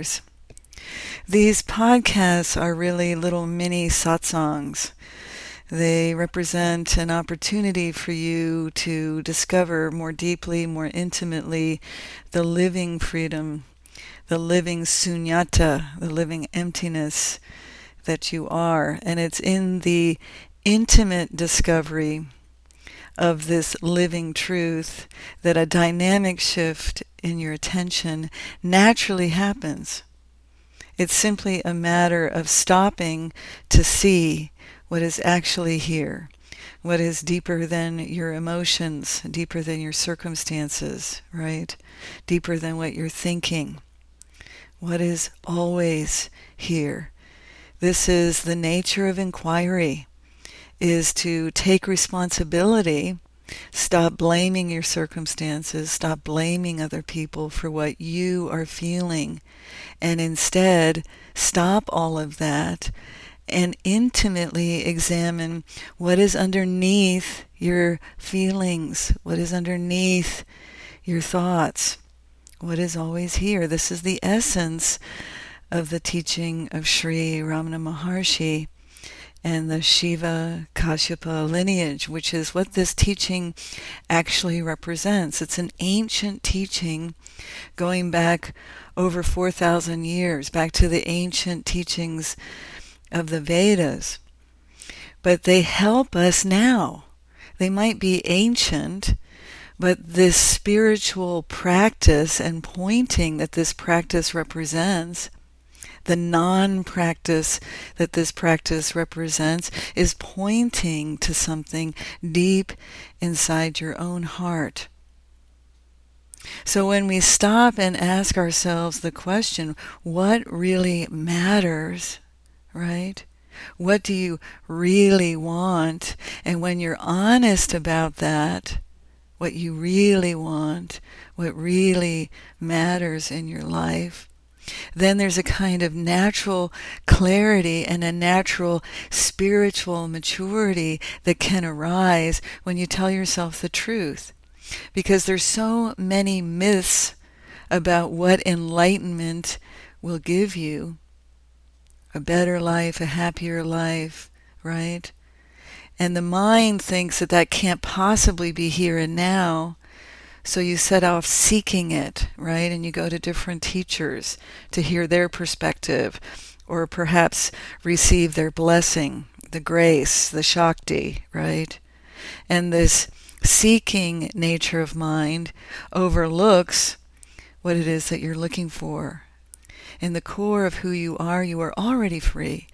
matters. These podcasts are really little mini satsangs. They represent an opportunity for you to discover more deeply, more intimately, the living freedom, the living sunyata, the living emptiness that you are. And it's in the intimate discovery of this living truth that a dynamic shift in your attention naturally happens. It's simply a matter of stopping to see what is actually here, what is deeper than your emotions, deeper than your circumstances, right? Deeper than what you're thinking. What is always here. This is the nature of inquiry is to take responsibility Stop blaming your circumstances. Stop blaming other people for what you are feeling. And instead, stop all of that and intimately examine what is underneath your feelings, what is underneath your thoughts, what is always here. This is the essence of the teaching of Sri Ramana Maharshi and the Shiva Kashyapa lineage, which is what this teaching actually represents. It's an ancient teaching going back over 4,000 years, back to the ancient teachings of the Vedas. But they help us now. They might be ancient, but this spiritual practice and pointing that this practice represents, the non practice that this practice represents, is pointing to something deep inside your own heart. So when we stop and ask ourselves the question, what really matters? right? What do you really want? And when you're honest about that, what you really want, what really matters in your life, then there's a kind of natural clarity and a natural spiritual maturity that can arise when you tell yourself the truth. Because there's so many myths about what enlightenment will give you a better life, a happier life, right? And the mind thinks that that can't possibly be here and now. So you set off seeking it, right? And you go to different teachers to hear their perspective or perhaps receive their blessing, the grace, the Shakti, right? And this seeking nature of mind overlooks what it is that you're looking for in the core of who you are, you are already free.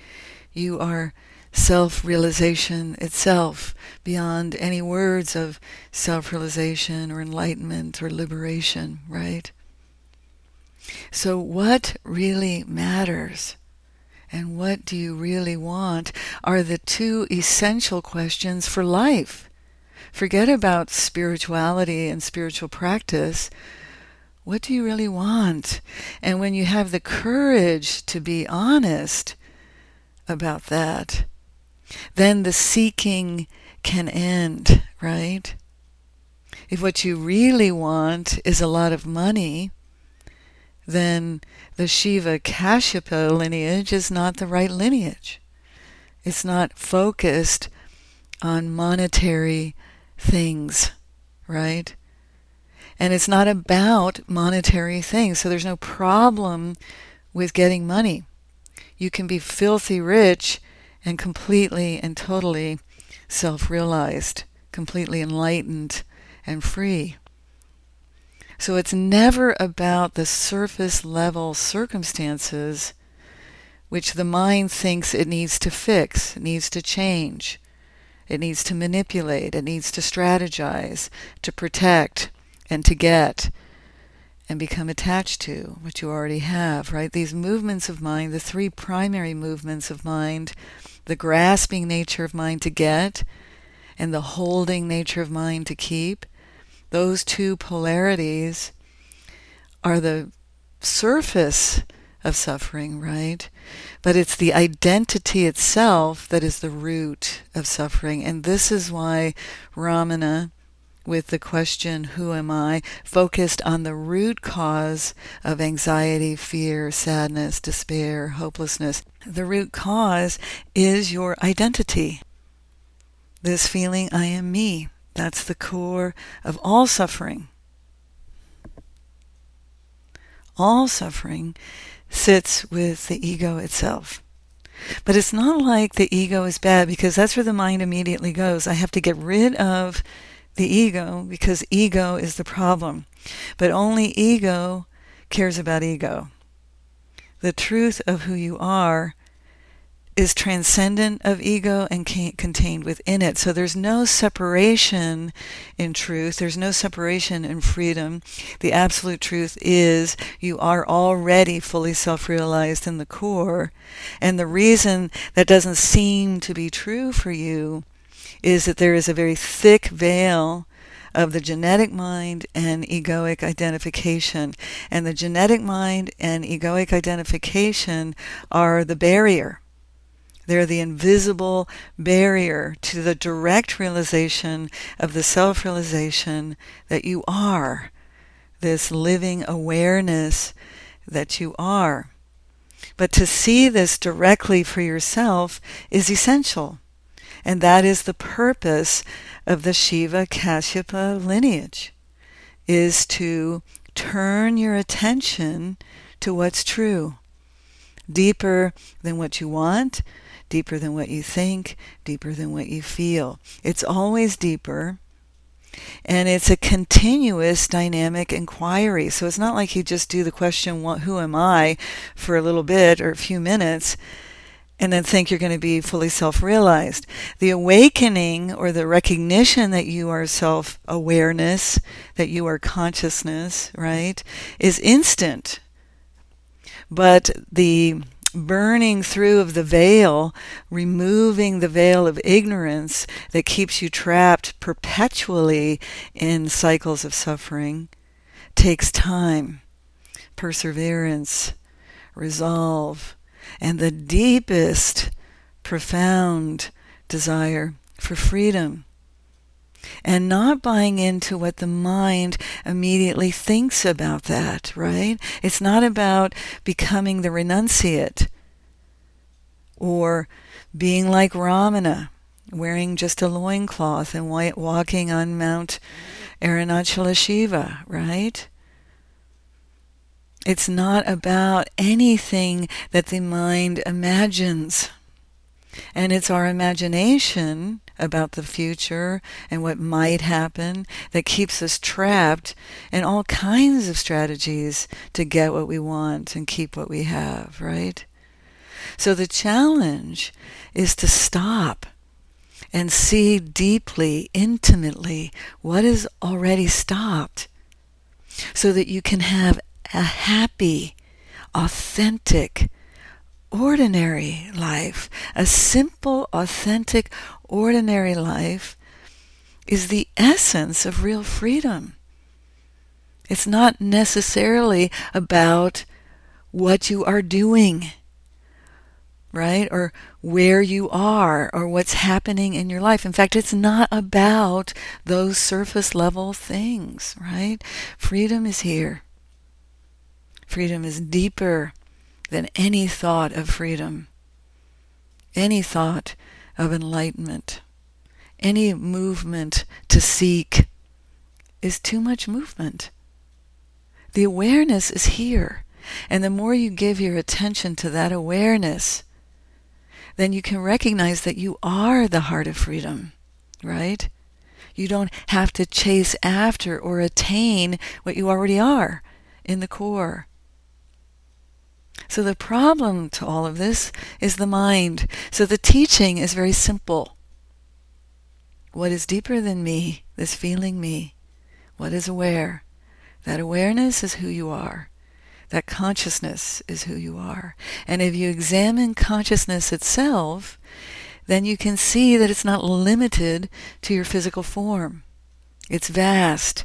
You are self realization itself, beyond any words of self realization or enlightenment or liberation, right? So, what really matters and what do you really want are the two essential questions for life. Forget about spirituality and spiritual practice. What do you really want? And when you have the courage to be honest about that, then the seeking can end, right? If what you really want is a lot of money, then the Shiva Kashyapa lineage is not the right lineage. It's not focused on monetary things, right? And it's not about monetary things. So there's no problem with getting money. You can be filthy rich and completely and totally self realized, completely enlightened and free. So it's never about the surface level circumstances which the mind thinks it needs to fix, needs to change, it needs to manipulate, it needs to strategize, to protect, and to get and become attached to what you already have, right? These movements of mind, the three primary movements of mind, the grasping nature of mind to get and the holding nature of mind to keep, those two polarities are the surface of suffering, right? But it's the identity itself that is the root of suffering. And this is why Ramana with the question, Who am I? focused on the root cause of anxiety, fear, sadness, despair, hopelessness. The root cause is your identity. This feeling, I am me. That's the core of all suffering. All suffering sits with the ego itself. But it's not like the ego is bad because that's where the mind immediately goes. I have to get rid of the ego because ego is the problem. But only ego cares about ego. The truth of who you are is transcendent of ego and can't contained within it. So there's no separation in truth. There's no separation in freedom. The absolute truth is you are already fully self realized in the core. And the reason that doesn't seem to be true for you is that there is a very thick veil of the genetic mind and egoic identification. And the genetic mind and egoic identification are the barrier they're the invisible barrier to the direct realization of the self realization that you are, this living awareness that you are. But to see this directly for yourself is essential. And that is the purpose of the Shiva Kashyapa lineage, is to turn your attention to what's true, deeper than what you want, deeper than what you think, deeper than what you feel. It's always deeper. And it's a continuous dynamic inquiry. So it's not like you just do the question, Who am I, for a little bit or a few minutes, and then think you're going to be fully self realized. The awakening or the recognition that you are self awareness, that you are consciousness, right, is instant. But the burning through of the veil, removing the veil of ignorance that keeps you trapped perpetually in cycles of suffering, takes time, perseverance, resolve, and the deepest, profound desire for freedom and not buying into what the mind immediately thinks about that, right? It's not about becoming the renunciate or being like Ramana, wearing just a loincloth and walking on Mount Arunachala Shiva, right? It's not about anything that the mind imagines. And it's our imagination about the future and what might happen that keeps us trapped in all kinds of strategies to get what we want and keep what we have, right? So the challenge is to stop and see deeply, intimately what is already stopped so that you can have a happy, authentic, ordinary life, a simple, authentic, ordinary life is the essence of real freedom. It's not necessarily about what you are doing, right? Or where you are, or what's happening in your life. In fact, it's not about those surface level things, right? Freedom is here. Freedom is deeper than any thought of freedom, any thought of enlightenment. Any movement to seek is too much movement. The awareness is here. And the more you give your attention to that awareness, then you can recognize that you are the heart of freedom, right? You don't have to chase after or attain what you already are in the core. So the problem to all of this is the mind. So the teaching is very simple. What is deeper than me, this feeling me? What is aware? That awareness is who you are. That consciousness is who you are. And if you examine consciousness itself, then you can see that it's not limited to your physical form. It's vast,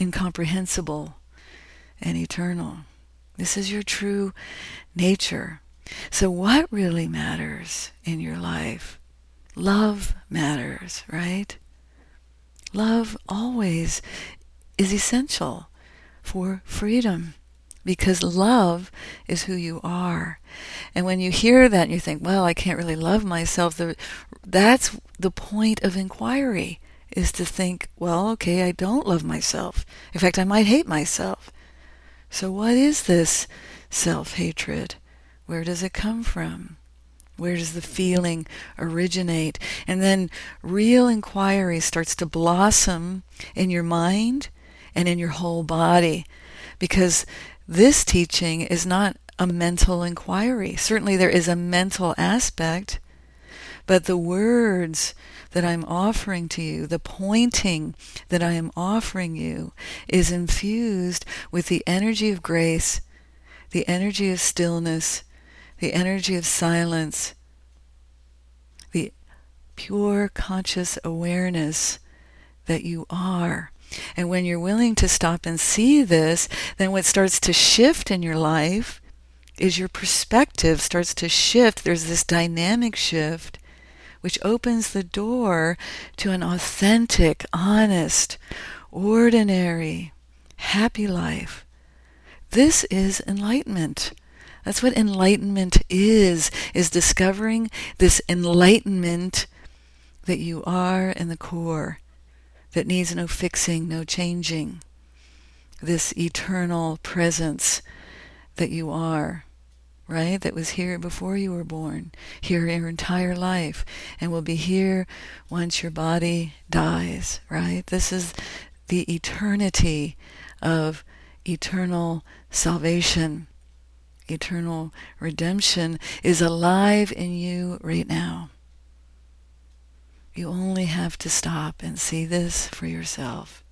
incomprehensible, and eternal. This is your true nature. So, what really matters in your life? Love matters, right? love always is essential for freedom because love is who you are. And when you hear that and you think, well, I can't really love myself, that's the point of inquiry is to think, well, okay, I don't love myself. In fact, I might hate myself. So what is this self-hatred? Where does it come from? Where does the feeling originate? And then real inquiry starts to blossom in your mind and in your whole body because this teaching is not a mental inquiry. Certainly there is a mental aspect, but the words that I'm offering to you, the pointing that I am offering you, is infused with the energy of grace, the energy of stillness, the energy of silence, the pure conscious awareness that you are. And when you're willing to stop and see this, then what starts to shift in your life is your perspective starts to shift. There's this dynamic shift which opens the door to an authentic, honest, ordinary, happy life. This is enlightenment. That's what enlightenment is, is discovering this enlightenment that you are in the core, that needs no fixing, no changing. This eternal presence that you are, right? That was here before you were born, here your entire life, and will be here once your body dies, right? This is the eternity of eternal salvation eternal redemption is alive in you right now. You only have to stop and see this for yourself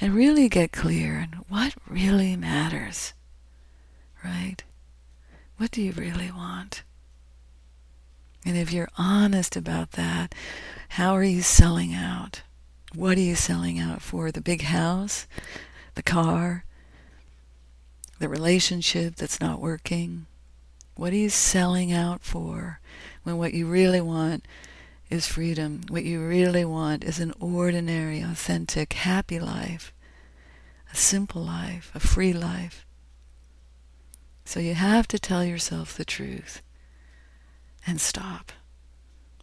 and really get clear on what really matters, right? What do you really want? And if you're honest about that, how are you selling out? What are you selling out for? The big house? The car? the relationship that's not working? What are you selling out for when what you really want is freedom? What you really want is an ordinary, authentic, happy life, a simple life, a free life. So you have to tell yourself the truth and stop.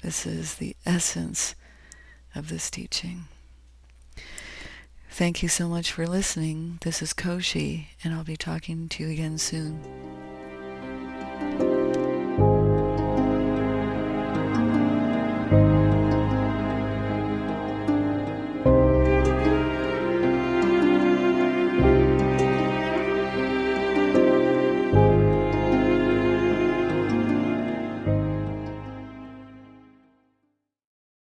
This is the essence of this teaching. Thank you so much for listening. This is Koshi, and I'll be talking to you again soon.